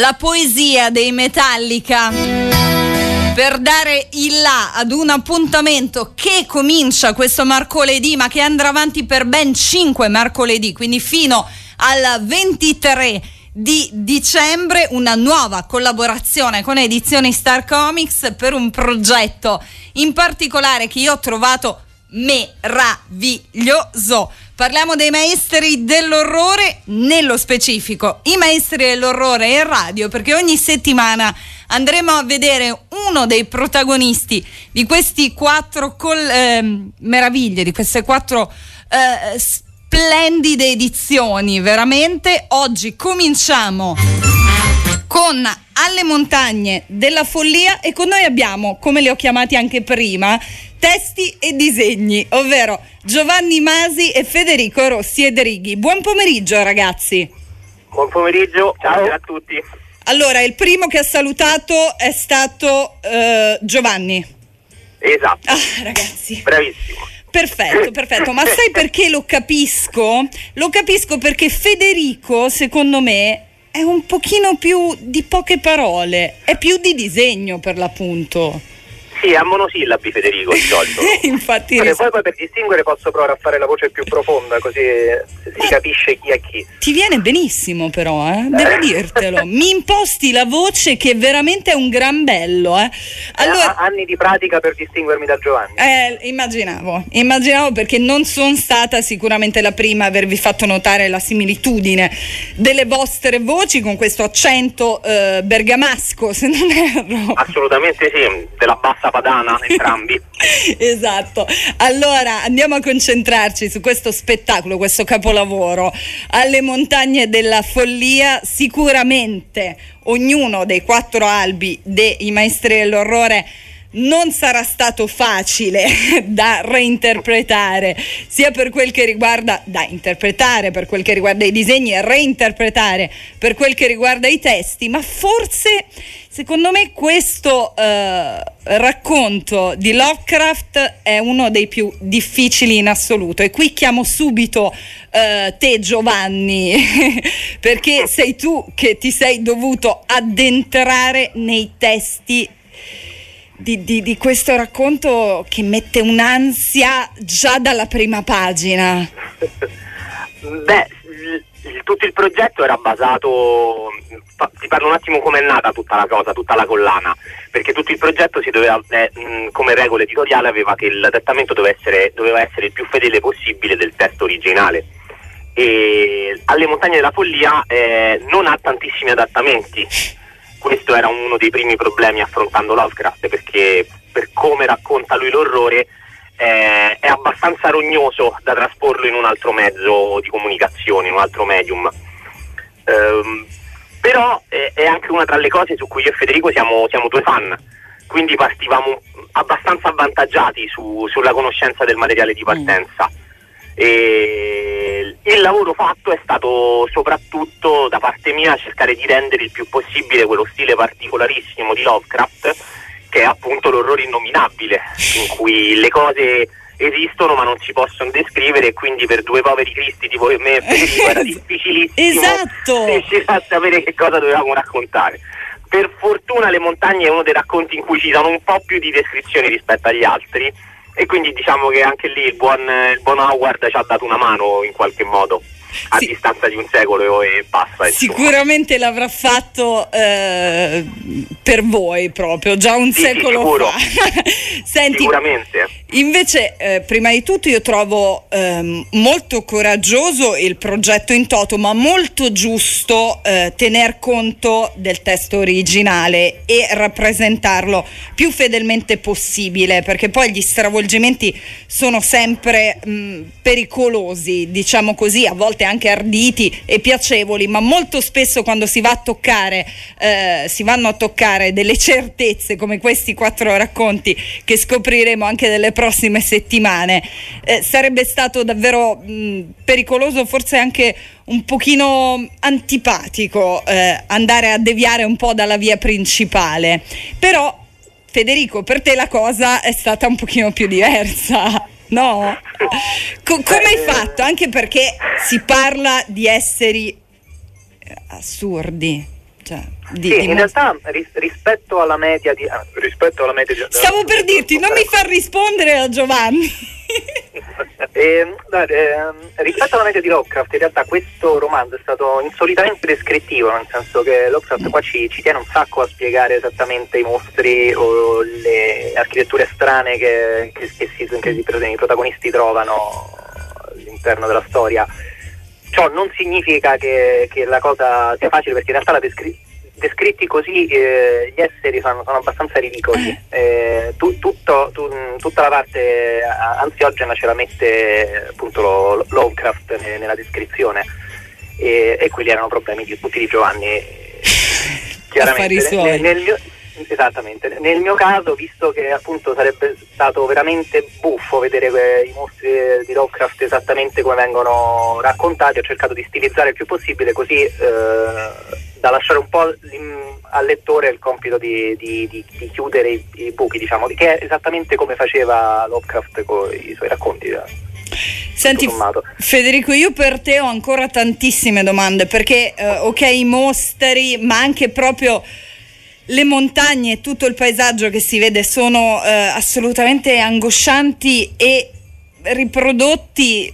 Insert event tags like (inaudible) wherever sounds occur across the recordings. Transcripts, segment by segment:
la poesia dei Metallica per dare il là ad un appuntamento che comincia questo mercoledì ma che andrà avanti per ben 5 mercoledì, quindi fino al 23 di dicembre una nuova collaborazione con Edizioni Star Comics per un progetto in particolare che io ho trovato meraviglioso. Parliamo dei maestri dell'orrore nello specifico, i maestri dell'orrore in radio, perché ogni settimana andremo a vedere uno dei protagonisti di questi quattro col- eh, meraviglie, di queste quattro eh, splendide edizioni, veramente. Oggi cominciamo con Alle montagne della follia e con noi abbiamo, come li ho chiamati anche prima, testi e disegni, ovvero Giovanni Masi e Federico Rossi e Drighi. Buon pomeriggio ragazzi. Buon pomeriggio, ciao a tutti. Allora, il primo che ha salutato è stato uh, Giovanni. Esatto. Ah, ragazzi. Bravissimo. Perfetto, (laughs) perfetto. Ma sai perché lo capisco? Lo capisco perché Federico, secondo me, è un pochino più di poche parole, è più di disegno per l'appunto. Sì, a monosillabi Federico di solito. (laughs) Infatti. Poi, poi, poi per distinguere posso provare a fare la voce più profonda così si capisce chi è chi. Ti viene benissimo però, eh? devo dirtelo. (laughs) Mi imposti la voce che veramente è un gran bello. Eh? Allora, eh, anni di pratica per distinguermi da Giovanni. Eh, immaginavo, immaginavo perché non sono stata sicuramente la prima a avervi fatto notare la similitudine delle vostre voci con questo accento eh, bergamasco, (laughs) se non erro. Assolutamente sì, della bassa padana (laughs) entrambi. esatto. Allora andiamo a concentrarci su questo spettacolo, questo capolavoro. Alle montagne della follia, sicuramente ognuno dei quattro albi dei maestri dell'orrore non sarà stato facile (laughs) da reinterpretare, sia per quel che riguarda da interpretare, per quel che riguarda i disegni e reinterpretare per quel che riguarda i testi, ma forse secondo me questo eh, racconto di Lovecraft è uno dei più difficili in assoluto. E qui chiamo subito eh, te Giovanni (laughs) perché sei tu che ti sei dovuto addentrare nei testi di, di, di, questo racconto che mette un'ansia già dalla prima pagina? (laughs) Beh, tutto il progetto era basato, ti parlo un attimo come è nata tutta la cosa, tutta la collana, perché tutto il progetto doveva, eh, come regola editoriale aveva che l'adattamento doveva essere, doveva essere il più fedele possibile del testo originale. E alle montagne della follia eh, non ha tantissimi adattamenti questo era uno dei primi problemi affrontando Lovecraft perché per come racconta lui l'orrore eh, è abbastanza rognoso da trasporlo in un altro mezzo di comunicazione, in un altro medium. Um, però eh, è anche una tra le cose su cui io e Federico siamo, siamo due fan, quindi partivamo abbastanza avvantaggiati su, sulla conoscenza del materiale di partenza. Mm. E il lavoro fatto è stato soprattutto da parte mia cercare di rendere il più possibile quello stile particolarissimo di Lovecraft, che è appunto l'orrore innominabile, in cui le cose esistono ma non si possono descrivere e quindi per due poveri cristi tipo me e Federico (laughs) era difficilissimo esatto. (laughs) riuscire a sapere che cosa dovevamo raccontare. Per fortuna Le montagne è uno dei racconti in cui ci sono un po' più di descrizioni rispetto agli altri e quindi diciamo che anche lì il buon, il buon Howard ci ha dato una mano in qualche modo a sì. distanza di un secolo e basta. Insomma. Sicuramente l'avrà fatto eh, per voi proprio, già un sì, secolo sicuro. fa. (laughs) Senti, Sicuramente. Invece, eh, prima di tutto, io trovo eh, molto coraggioso il progetto in toto, ma molto giusto eh, tener conto del testo originale e rappresentarlo più fedelmente possibile, perché poi gli stravolgimenti sono sempre mh, pericolosi, diciamo così, a volte anche arditi e piacevoli, ma molto spesso quando si va a toccare, eh, si vanno a toccare delle (laughs) certezze come questi quattro racconti che scopriremo anche delle prossime settimane, eh, sarebbe stato davvero mh, pericoloso, forse anche un pochino antipatico eh, andare a deviare un po' dalla via principale. Però Federico, per te la cosa è stata un pochino più diversa. (laughs) No? Co- come hai fatto? Anche perché si parla di esseri assurdi Cioè, di, sì, di in realtà ris- rispetto alla media di... Ah, rispetto alla media di Stavo per dirti, non mi fa rispondere a Giovanni. (laughs) eh, eh, rispetto alla media di Lovecraft, in realtà questo romanzo è stato insolitamente descrittivo, nel senso che Lovecraft qua ci, ci tiene un sacco a spiegare esattamente i mostri o le architetture strane che, che, che, si, che i protagonisti trovano all'interno della storia. Ciò non significa che, che la cosa sia facile perché in realtà la descrizione descritti così eh, gli esseri sono, sono abbastanza ridicoli. (clears throat) Eh, tu, tutto, tu, tutta la parte ansiogena ce la mette appunto lo, Lovecraft nella descrizione e, e, quelli erano problemi di, tutti di Giovanni. (laughs) Chiaramente nel, nel mio, esattamente, nel mio caso, visto che appunto sarebbe stato veramente buffo vedere i mostri di Lovecraft esattamente come vengono raccontati, ho cercato di stilizzare il più possibile così eh, da lasciare un po' al lettore il compito di, di, di, di chiudere i, i, buchi, diciamo, che è esattamente come faceva Lovecraft con i suoi racconti. Eh, Senti Federico, io per te ho ancora tantissime domande perché eh, ok i mostri, ma anche proprio le montagne e tutto il paesaggio che si vede sono eh, assolutamente angoscianti e riprodotti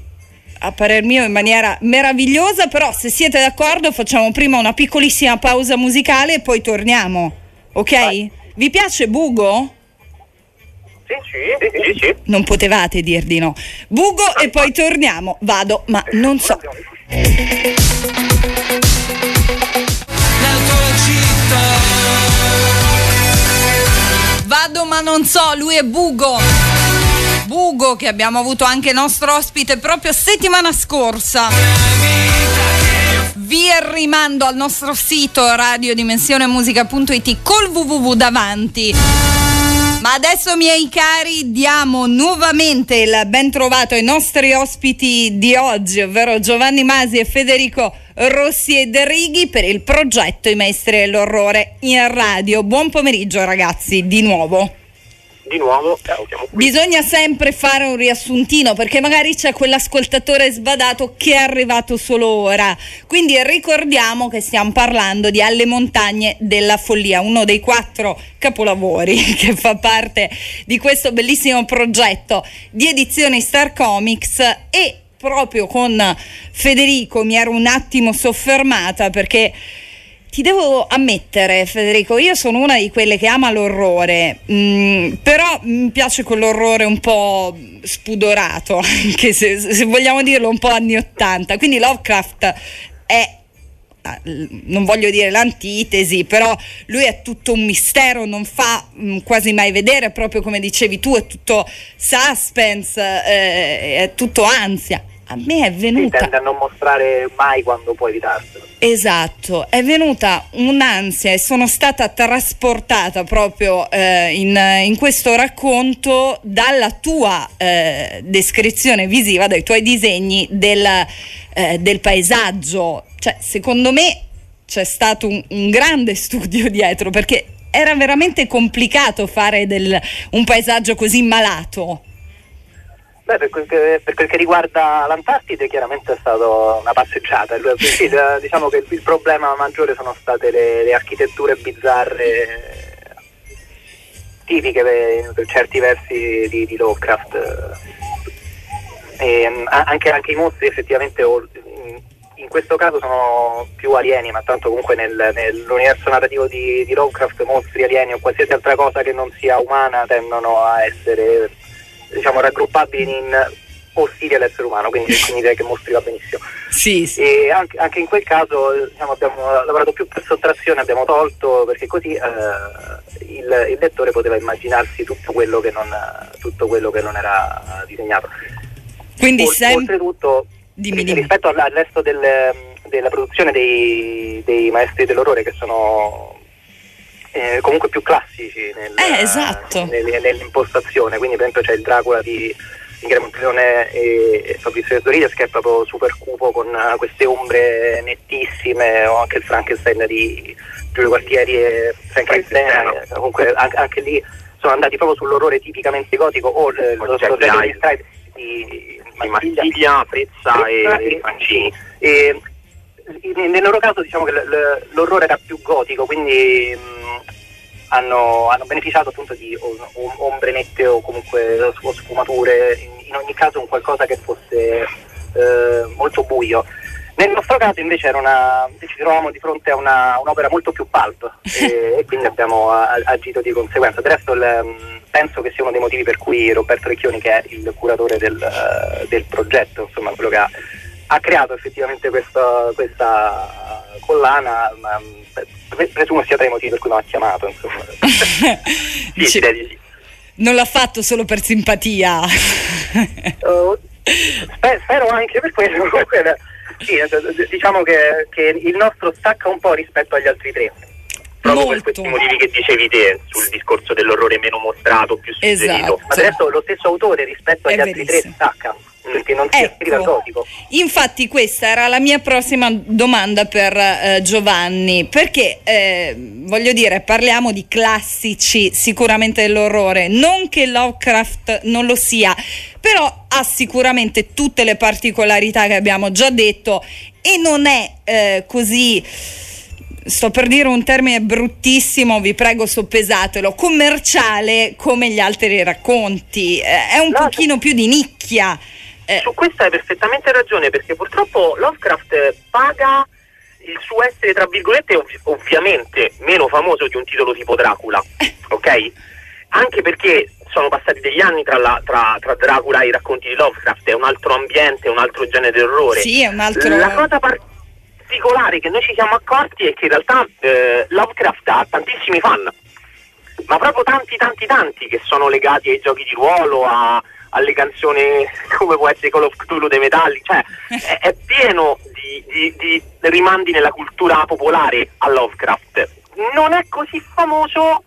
a parer mio in maniera meravigliosa, però se siete d'accordo facciamo prima una piccolissima pausa musicale e poi torniamo, ok? Vai. Vi piace Bugo? Sì, sì, sì, sì. Non potevate dir di no. Bugo e poi torniamo. Vado, ma non so. Vado ma non so, lui è Bugo. Bugo che abbiamo avuto anche nostro ospite proprio settimana scorsa. Vi rimando al nostro sito radiodimensionemusica.it col www davanti. Ma adesso, miei cari, diamo nuovamente il ben trovato ai nostri ospiti di oggi, ovvero Giovanni Masi e Federico Rossi e Derighi per il progetto I Maestri dell'Orrore in radio. Buon pomeriggio, ragazzi, di nuovo di nuovo bisogna sempre fare un riassuntino perché magari c'è quell'ascoltatore sbadato che è arrivato solo ora. Quindi ricordiamo che stiamo parlando di Alle montagne della follia uno dei quattro capolavori (laughs) che fa parte di questo bellissimo progetto di edizioni Star Comics. E proprio con Federico mi ero un attimo soffermata perché ti devo ammettere, Federico, io sono una di quelle che ama l'orrore, mm, però mi piace quell'orrore un po' spudorato, (laughs) anche se, se vogliamo dirlo un po' anni Ottanta. Quindi Lovecraft è ah, non voglio dire l'antitesi, però lui è tutto un mistero, non fa mh, mm, quasi mai vedere, proprio come dicevi tu, è tutto suspense, eh, è tutto ansia a me è venuta... Si tende a non mostrare mai quando può evitarselo. Esatto, è venuta un'ansia e sono stata trasportata proprio eh, in, in, questo racconto dalla tua eh, descrizione visiva, dai tuoi disegni del, eh, del paesaggio. Cioè, secondo me c'è stato un, un grande studio (laughs) dietro perché era veramente complicato fare del, un paesaggio così malato. Beh, per quel, che, per quel, che, riguarda l'Antartide chiaramente è stata una passeggiata, sì, diciamo che il problema maggiore sono state le, le architetture bizzarre tipiche per, per certi versi di, di Lovecraft. E, anche, anche, i mostri effettivamente in questo caso sono più alieni, ma tanto comunque nel, nell'universo narrativo di, di Lovecraft mostri alieni o qualsiasi altra cosa che non sia umana tendono a essere diciamo, raggruppabili in ostili all'essere umano, quindi, (laughs) quindi direi che mostri va benissimo. Sì, sì. E anche, anche, in quel caso diciamo, abbiamo lavorato più per sottrazione, abbiamo tolto perché così eh, il, il, lettore poteva immaginarsi tutto quello che non, tutto quello che non era disegnato. Quindi o, sem- oltretutto dimmi, dimmi. rispetto al resto del, della produzione dei, dei maestri dell'orrore che sono eh, comunque più classici nel, eh, esatto. nel, nell'impostazione, quindi per esempio c'è il Dracula di Ingremone e Fabrizio Dorides che è proprio super cupo con queste ombre nettissime o anche il Frankenstein di Giulio Quartieri e Frankenstein, eh, comunque anche, anche, lì sono andati proprio sull'orrore tipicamente gotico o l- lo di Stride di Marsiglia, Marsiglia Frezza e, e Mancini. E, nel loro caso diciamo che l- l'orrore era più gotico, quindi mh, hanno, hanno, beneficiato appunto di ombre nette o comunque o sfumature, in, ogni caso un qualcosa che fosse eh, molto buio. Nel nostro caso invece una, ci trovavamo di fronte a una, un'opera molto più pulp e, (laughs) e, quindi abbiamo agito di conseguenza. Del resto il, penso che sia uno dei motivi per cui Roberto Recchioni, che è il curatore del, del progetto, insomma quello che ha, ha creato effettivamente questa, questa collana, ma, presumo sia tra i motivi per cui mi ha chiamato. Insomma. (laughs) sì, sì. Non l'ha fatto solo per simpatia. uh, spero anche per quello. (laughs) sì, diciamo che, che il nostro stacca un po' rispetto agli altri tre proprio Molto. per questi motivi che dicevi te sul discorso dell'orrore meno mostrato, più suggerito. Esatto. Ma adesso lo stesso autore rispetto agli È altri verissimo. tre stacca perché non si ecco, gotico. Infatti questa era la mia prossima domanda per eh, Giovanni, perché eh, voglio dire, parliamo di classici sicuramente dell'orrore, non che Lovecraft non lo sia, però ha sicuramente tutte le particolarità che abbiamo già detto e non è eh, così sto per dire un termine bruttissimo, vi prego soppesatelo, commerciale come gli altri racconti, eh, è un no, pochino più di nicchia. Eh. Su questo hai perfettamente ragione, perché purtroppo Lovecraft paga il suo essere, tra virgolette, ov- ovviamente meno famoso di un titolo tipo Dracula, (laughs) ok? Anche perché sono passati degli anni tra, la, tra, tra, Dracula e i racconti di Lovecraft, è un altro ambiente, un altro genere di orrore. Sì, è un altro... La cosa par- particolare che noi ci siamo accorti è che in realtà eh, Lovecraft ha tantissimi fan, ma proprio tanti tanti tanti che sono legati ai giochi di ruolo, a, alle canzoni come può essere Call of Cthulhu dei Metalli, cioè è, è pieno di, di, di, rimandi nella cultura popolare a Lovecraft. Non è così famoso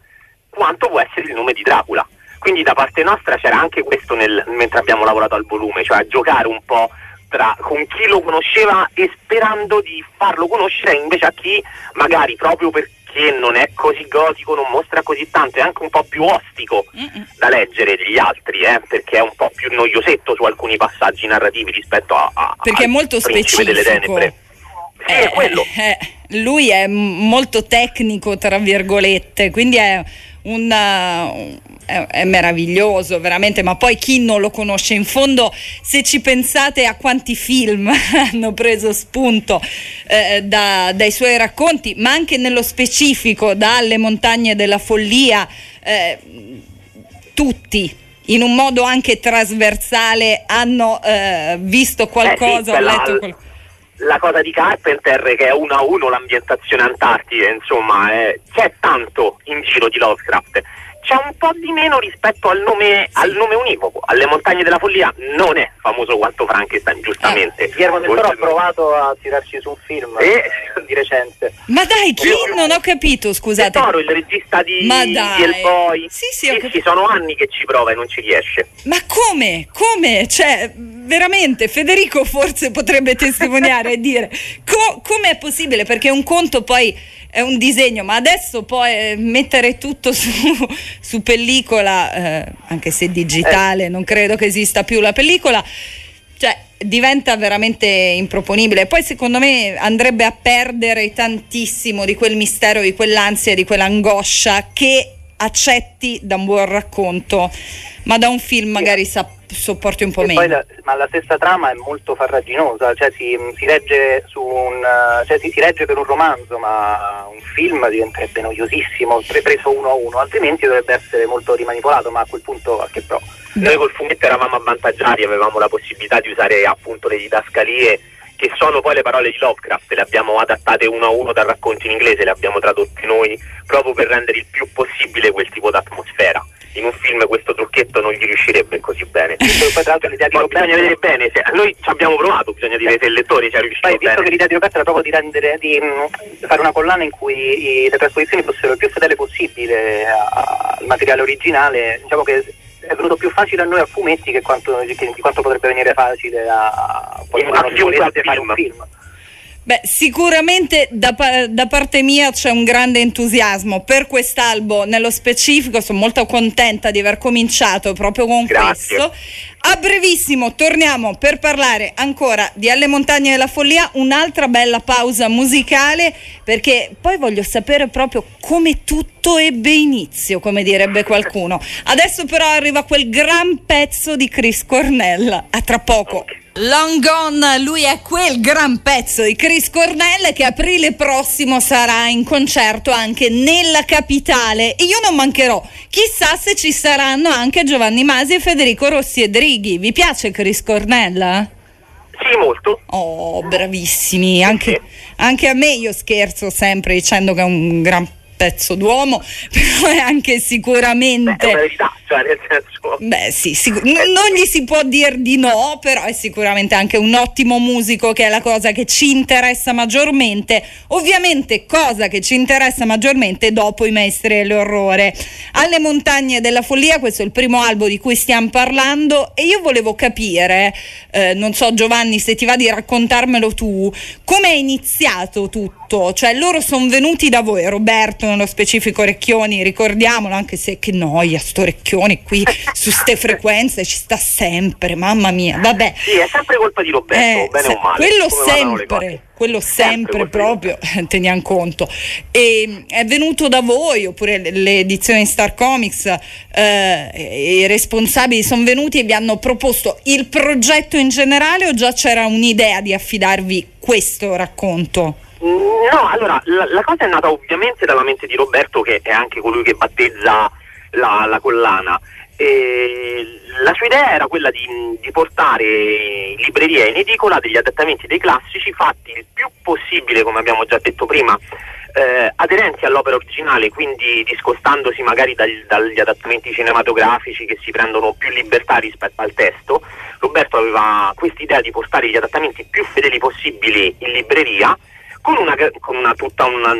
quanto può essere il nome di Dracula. Quindi da parte nostra c'era anche questo nel, mentre abbiamo lavorato al volume, cioè giocare un po' tra, con chi lo conosceva e sperando di farlo conoscere invece a chi magari proprio perché non è così gotico, non mostra così tanto, è anche un po' più ostico Mm-mm. da leggere degli altri, eh, perché è un po' più noiosetto su alcuni passaggi narrativi rispetto a, a perché è molto specifico. delle tenebre. Sì, eh, è quello. Eh, lui è molto tecnico, tra virgolette, quindi è una, è, è, meraviglioso veramente, ma poi chi non lo conosce? In fondo, se ci pensate a quanti film (laughs) hanno preso spunto eh, da, dai suoi racconti, ma anche nello specifico dalle montagne della follia, eh, tutti in un modo anche trasversale hanno eh, visto qualcosa, eh sì, letto qualcosa la cosa di Carpenter che è uno a uno l'ambientazione antartica, insomma, eh, c'è tanto in giro di Lovecraft c'è un po' di meno rispetto al nome, sì. al nome, univoco. Alle montagne della follia non è famoso quanto Frankenstein, giustamente. Eh, Guillermo del Toro ha provato a tirarci su un film eh. (laughs) di recente. Ma dai, chi? Io, non ho capito, scusate. Del Toro, il regista di, di Hellboy. Sì, sì, sì, sì, sono anni che ci prova e non ci riesce. Ma come? Come? Cioè, veramente, Federico forse potrebbe testimoniare e dire co- come è possibile? Perché un conto poi è un disegno, ma adesso poi eh, mettere tutto (laughs) su, su pellicola, eh, anche se digitale, non credo che esista più la pellicola, cioè diventa veramente improponibile. Poi secondo me andrebbe a perdere tantissimo di quel mistero, di quell'ansia, di quell'angoscia che accetti da un buon racconto, ma da un film magari sa sopporti un po' e meno. La, ma la stessa trama è molto farraginosa, cioè si, si, legge un, cioè si, si, legge per un romanzo, ma un film diventerebbe noiosissimo, preso uno a uno, altrimenti dovrebbe essere molto rimanipolato, ma a quel punto a che pro? Noi col fumetto eravamo avvantaggiati, avevamo la possibilità di usare appunto le didascalie che sono poi le parole di Lovecraft, le abbiamo adattate uno a uno dal racconto in inglese, le abbiamo tradotte noi proprio per rendere il più possibile quel tipo d'atmosfera in un film questo trucchetto non gli riuscirebbe così bene. Poi bisogna vedere bene, se, noi ci abbiamo provato, bisogna dire se il lettore ci è riuscito Poi, visto bene. che l'idea di Roberto era proprio di, rendere, di mh, fare una collana in cui le trasposizioni fossero il più fedele possibile al materiale originale, diciamo che è venuto più facile a noi a fumetti che quanto, che, di quanto potrebbe venire facile a, a, a, a, a fare un film. Beh, sicuramente da, da, parte mia c'è un grande entusiasmo per quest'albo nello specifico, sono molto contenta di aver cominciato proprio con Grazie. questo. A brevissimo torniamo per parlare ancora di Alle Montagne della Follia, un'altra bella pausa musicale perché poi voglio sapere proprio come tutto ebbe inizio, come direbbe qualcuno. Adesso però arriva quel gran pezzo di Chris Cornell, a tra poco. Okay. Long Gone, lui è quel gran pezzo di Chris Cornell che aprile prossimo sarà in concerto anche nella capitale e io non mancherò. Chissà se ci saranno anche Giovanni Masi e Federico Rossi e Drighi. Vi piace Chris Cornell? Sì, molto. Oh, bravissimi. Anche, anche a me io scherzo sempre dicendo che è un gran pezzo d'uomo, (laughs) però è anche sicuramente... Beh, è cioè nel senso... Beh sì, sicur- n- non gli si può dire di no, però è sicuramente anche un ottimo musico che è la cosa che ci interessa maggiormente. Ovviamente cosa che ci interessa maggiormente dopo i maestri dell'orrore. Alle montagne della follia, questo è il primo albo di cui stiamo parlando e io volevo capire, eh, non so Giovanni se ti va di raccontarmelo tu, come è iniziato tutto? Cioè loro sono venuti da voi, Roberto nello specifico Recchioni, ricordiamolo anche se che noia sto Recchioni qui su ste frequenze ci sta sempre, mamma mia, vabbè. Sì, è sempre colpa di Roberto, eh, bene se, o male. Quello sempre quello sempre, sempre proprio, (laughs) teniamo conto. E è venuto da voi, oppure le edizioni Star Comics, eh, i responsabili sono venuti e vi hanno proposto il progetto in generale o già c'era un'idea di affidarvi questo racconto? No, allora la, la, cosa è nata ovviamente dalla mente di Roberto che è anche colui che battezza la, la collana. E la sua idea era quella di, di, portare in libreria in edicola degli adattamenti dei classici fatti il più possibile, come abbiamo già detto prima, eh, aderenti all'opera originale, quindi discostandosi magari dagli, dagli adattamenti cinematografici che si prendono più libertà rispetto al testo. Roberto aveva questa idea di portare gli adattamenti più fedeli possibili in libreria con una, con una tutta una,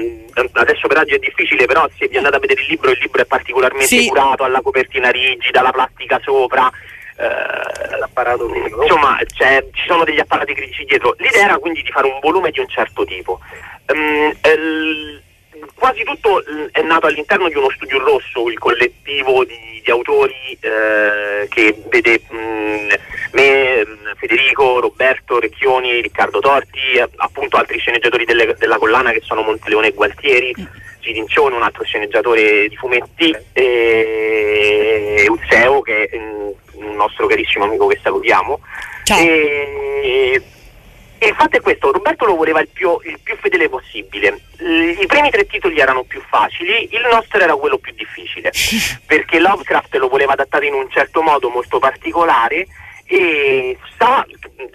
adesso per oggi è difficile però se vi andate a vedere il libro il libro è particolarmente sì. curato alla copertina rigida la plastica sopra eh, l'apparato critico insomma ci sono degli apparati critici dietro. L'idea era quindi di fare un volume di un certo tipo. Um, el, quasi tutto è nato all'interno di uno studio rosso il collettivo di, di autori eh, che vede mh, mm, me, Federico, Roberto, Recchioni, Riccardo Torti, eh, appunto altri sceneggiatori delle, della collana che sono Monteleone e Gualtieri, Girincione, un altro sceneggiatore di fumetti, e Uzzeo che è un nostro carissimo amico che salutiamo. Ciao. E, e il fatto è questo, Roberto lo voleva il più, il più, fedele possibile. I primi tre titoli erano più facili, il nostro era quello più difficile, (laughs) perché Lovecraft lo voleva adattare in un certo modo molto particolare e sa,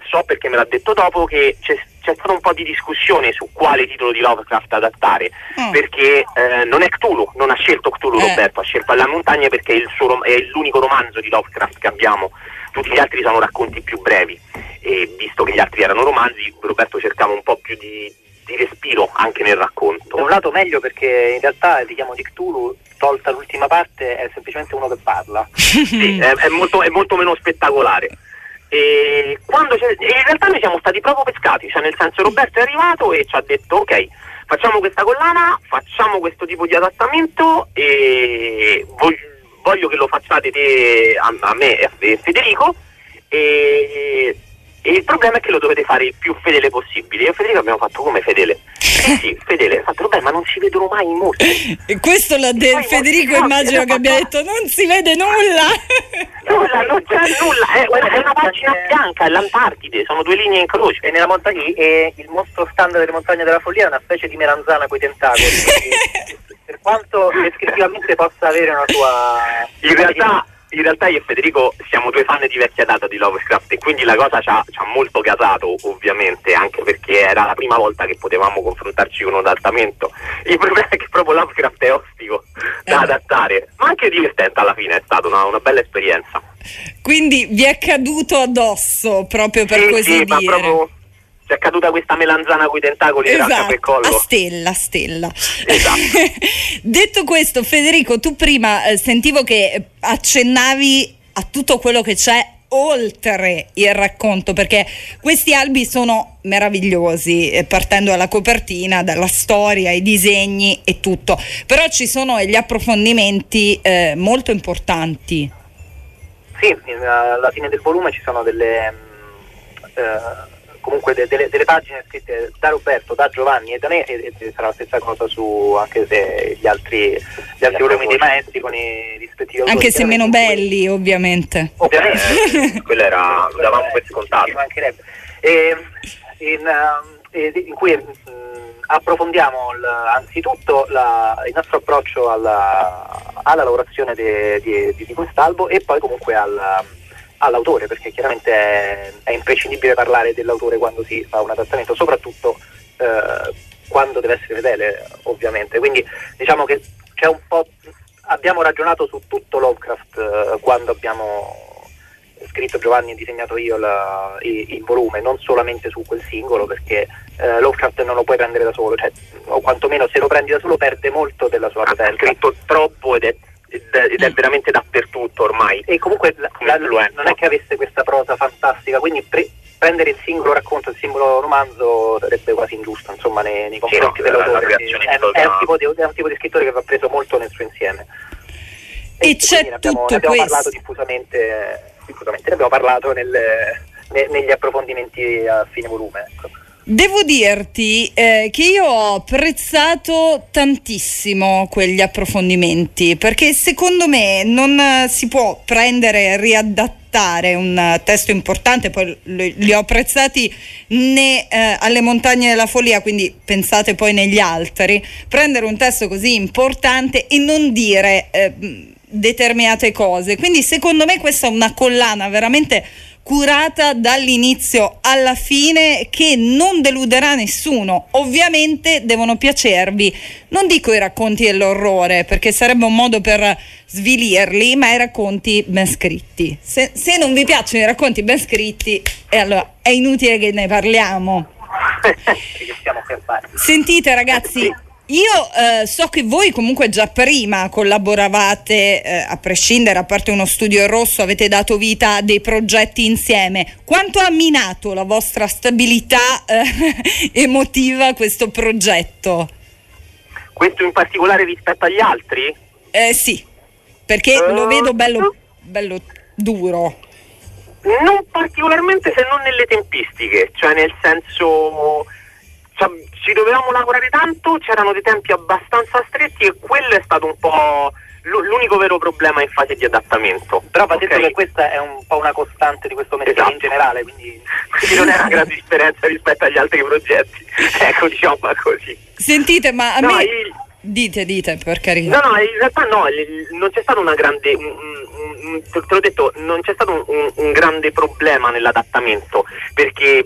so perché me l'ha detto dopo che c'è, c'è stata un po' di discussione su quale titolo di Lovecraft adattare, mm. perché eh, non è Cthulhu, non ha scelto Cthulhu eh. Roberto, ha scelto Alla montagna perché è, suo, è l'unico romanzo di Lovecraft che abbiamo, tutti gli altri sono racconti più brevi e visto che gli altri erano romanzi, Roberto cercava un po' più di, di respiro anche nel racconto. Da un lato meglio perché in realtà il richiamo di Cthulhu, tolta l'ultima parte, è semplicemente uno che parla. (laughs) sì, è, è, molto, è, molto, meno spettacolare. E in realtà noi siamo stati proprio pescati, cioè nel senso Roberto è arrivato e ci ha detto ok, facciamo questa collana, facciamo questo tipo di adattamento e voglio, che lo facciate te, a, a me e a Federico e e il problema è che lo dovete fare il più fedele possibile. Io e Federico abbiamo fatto come fedele. Sì, sì, (laughs) fedele. Ha fatto, vabbè, ma non si vedono mai i mostri. E questo l'ha detto Federico, immagino che abbia detto, non si vede nulla. (laughs) nulla, non c'è nulla. È, è una pagina bianca, è l'Antartide, sono due linee in croce. E nella montagna, e il mostro standard delle montagne della follia è una specie di melanzana con i tentacoli. (laughs) quanto descrittivamente possa avere una sua... In realtà in realtà io e Federico siamo due fan di vecchia data di Lovecraft e quindi la cosa ci ha, ci ha, molto gasato ovviamente anche perché era la prima volta che potevamo confrontarci con un adattamento. Il problema è che proprio Lovecraft è ostico da eh. adattare ma anche divertente alla fine è stata una, una bella esperienza. Quindi vi è caduto addosso proprio per sì, così sì, dire. proprio ci è caduta questa melanzana con i tentacoli esatto, e collo. A stella, stella. Esatto. (laughs) Detto questo, Federico, tu prima eh, sentivo che accennavi a tutto quello che c'è oltre il racconto, perché questi albi sono meravigliosi, eh, partendo dalla copertina, dalla storia, i disegni e tutto, però ci sono gli approfondimenti eh, molto importanti. Sì, alla fine del volume ci sono delle... Mm, eh, comunque de, de, delle pagine scritte da Roberto, da Giovanni e da me e, e sarà la stessa cosa su anche se gli altri, gli altri volumi dei maestri con i rispettivi autori. Anche se meno belli ovviamente. Ovviamente, (laughs) quello era, lo davamo per scontato. E, in, in, cui mh, approfondiamo l, anzitutto la, il nostro approccio alla, alla lavorazione di, di, di quest'albo e poi comunque al all'autore, perché chiaramente è, è, imprescindibile parlare dell'autore quando si fa un adattamento, soprattutto eh, quando deve essere fedele, ovviamente. Quindi diciamo che c'è un po'. Abbiamo ragionato su tutto Lovecraft eh, quando abbiamo scritto Giovanni e disegnato io la, il, il, volume, non solamente su quel singolo, perché eh, Lovecraft non lo puoi prendere da solo, cioè, o quantomeno se lo prendi da solo perde molto della sua potenza. Ha scritto troppo ed è ed è veramente dappertutto ormai. E comunque la, la, non è che avesse questa prosa fantastica, quindi pre- prendere il singolo racconto, il singolo romanzo sarebbe quasi ingiusto insomma, nei, nei confronti sì, no, dell'autore. È, è, un tipo di, è un tipo di scrittore che va preso molto nel suo insieme. E, e c'è abbiamo, tutto ne abbiamo questo. parlato diffusamente, diffusamente, ne abbiamo parlato nel, ne, negli approfondimenti a fine volume. Ecco. Devo dirti eh, che io ho apprezzato tantissimo quegli approfondimenti perché secondo me non si può prendere e riadattare un testo importante, poi li ho apprezzati né eh, alle montagne della follia, quindi pensate poi negli altri, prendere un testo così importante e non dire eh, determinate cose. Quindi secondo me questa è una collana veramente curata dall'inizio alla fine che non deluderà nessuno. Ovviamente devono piacervi, non dico i racconti dell'orrore perché sarebbe un modo per svilirli, ma i racconti ben scritti. Se, se non vi piacciono i racconti ben scritti, eh, allora è inutile che ne parliamo. (laughs) Sentite ragazzi, io eh, so che voi comunque già prima collaboravate, eh, a prescindere, a parte uno studio rosso, avete dato vita a dei progetti insieme. Quanto ha minato la vostra stabilità eh, (laughs) emotiva questo progetto? Questo in particolare rispetto agli altri? Eh sì, perché lo eh, vedo bello, bello duro. Non particolarmente se non nelle tempistiche, cioè nel senso cioè, ci dovevamo lavorare tanto, c'erano dei tempi abbastanza stretti e quello è stato un po' l'unico vero problema in fase di adattamento. Però va okay. detto che questa è un po' una costante di questo mestiere esatto. in generale, quindi... quindi non è una grande differenza rispetto agli altri progetti, (laughs) ecco diciamo così. Sentite, ma a no, me... Il... Dite, dite, per carità. No, no, in realtà no, non c'è stato una grande... Un, un, te l'ho detto, non c'è stato un, un grande problema nell'adattamento, perché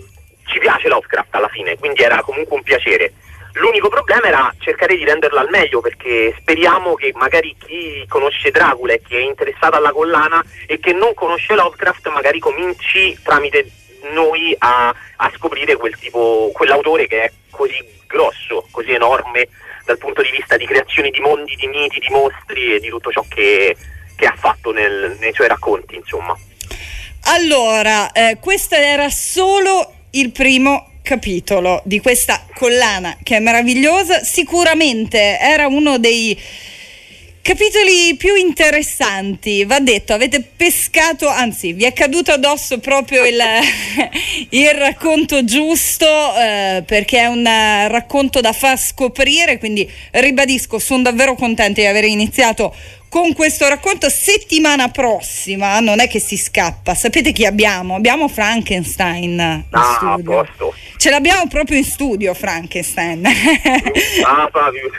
ci piace Lovecraft alla fine, quindi era comunque un piacere. L'unico problema era cercare di renderla al meglio perché speriamo che magari chi conosce Dracula e chi è interessato alla collana e che non conosce Lovecraft magari cominci tramite noi a, a scoprire quel tipo, quell'autore che è così grosso, così enorme dal punto di vista di creazione di mondi, di miti, di mostri e di tutto ciò che, che ha fatto nel, nei suoi racconti, insomma. Allora, eh, questo era solo il primo capitolo di questa collana che è meravigliosa. Sicuramente era uno dei capitoli più interessanti. Va detto, avete pescato, anzi, vi è caduto addosso proprio il, (laughs) il racconto giusto eh, perché è un racconto da far scoprire. Quindi ribadisco, sono davvero contenta di aver iniziato con questo racconto settimana prossima non è che si scappa sapete chi abbiamo? abbiamo Frankenstein in ah, studio posto. ce l'abbiamo proprio in studio Frankenstein (laughs) ah Fabio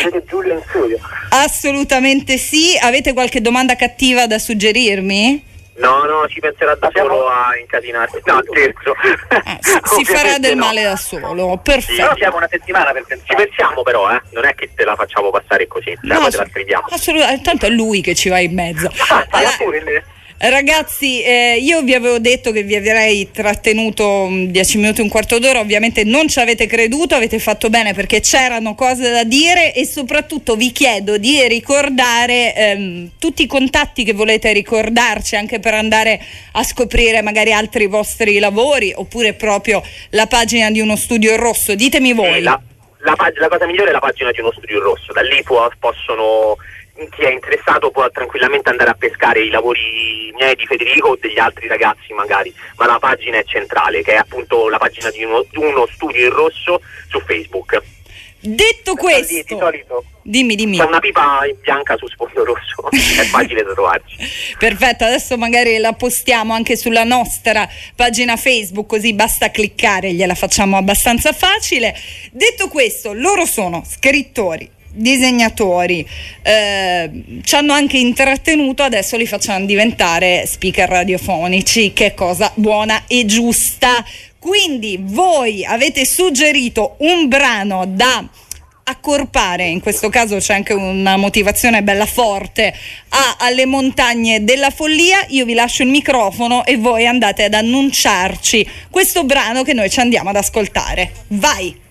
avete Giulio in studio? assolutamente sì avete qualche domanda cattiva da suggerirmi? No, no, ci penserà da Abbiamo... solo a incasinarsi. No, scherzo. Eh, si farà del no. male da solo, perfetto. Però siamo una settimana per pensare. Ci pensiamo però, eh. Non è che te la facciamo passare così, no, te la scriviamo. Assolutamente, tanto è lui che ci va in mezzo. Ah, allora, Ragazzi, eh, io vi avevo detto che vi avrei trattenuto 10 minuti, un quarto d'ora, ovviamente non ci avete creduto, avete fatto bene perché c'erano cose da dire e soprattutto vi chiedo di ricordare ehm, tutti i contatti che volete ricordarci anche per andare a scoprire magari altri vostri lavori oppure proprio la pagina di uno studio rosso. Ditemi voi. La, la, la cosa migliore è la pagina di uno studio rosso, da lì può, possono chi è interessato può tranquillamente andare a pescare i lavori miei di Federico o degli altri ragazzi magari, ma la pagina è centrale, che è appunto la pagina di uno, di uno studio in rosso su Facebook. Detto questo, di solito dimmi, dimmi. C'è una pipa in bianca su sfondo rosso, (laughs) è facile da trovarci. (laughs) Perfetto, adesso magari la postiamo anche sulla nostra pagina Facebook, così basta cliccare, gliela facciamo abbastanza facile. Detto questo, loro sono scrittori, disegnatori eh, ci hanno anche intrattenuto, adesso li facciamo diventare speaker radiofonici, che cosa buona e giusta. Quindi voi avete suggerito un brano da accorpare, in questo caso c'è anche una motivazione bella forte, a, alle montagne della follia, io vi lascio il microfono e voi andate ad annunciarci questo brano che noi ci andiamo ad ascoltare. Vai!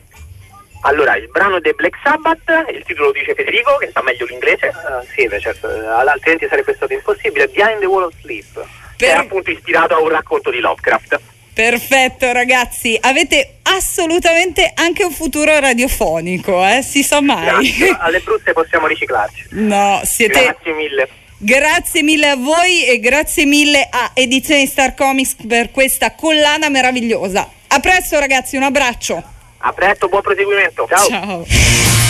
Allora, il brano dei Black Sabbath, il titolo dice Federico, che sa meglio l'inglese. Uh, sì, beh, certo, altrimenti sarebbe stato impossibile. Behind the Wall of Sleep. Per... È appunto ispirato a un racconto di Lovecraft. Perfetto ragazzi, avete assolutamente anche un futuro radiofonico, eh? si sa mai. Grazie. (laughs) Alle brutte possiamo riciclarci. No, siete... Grazie mille. Grazie mille a voi e grazie mille a Edizioni Star Comics per questa collana meravigliosa. A presto ragazzi, un abbraccio. A presto, buon proseguimento. Ciao. Ciao.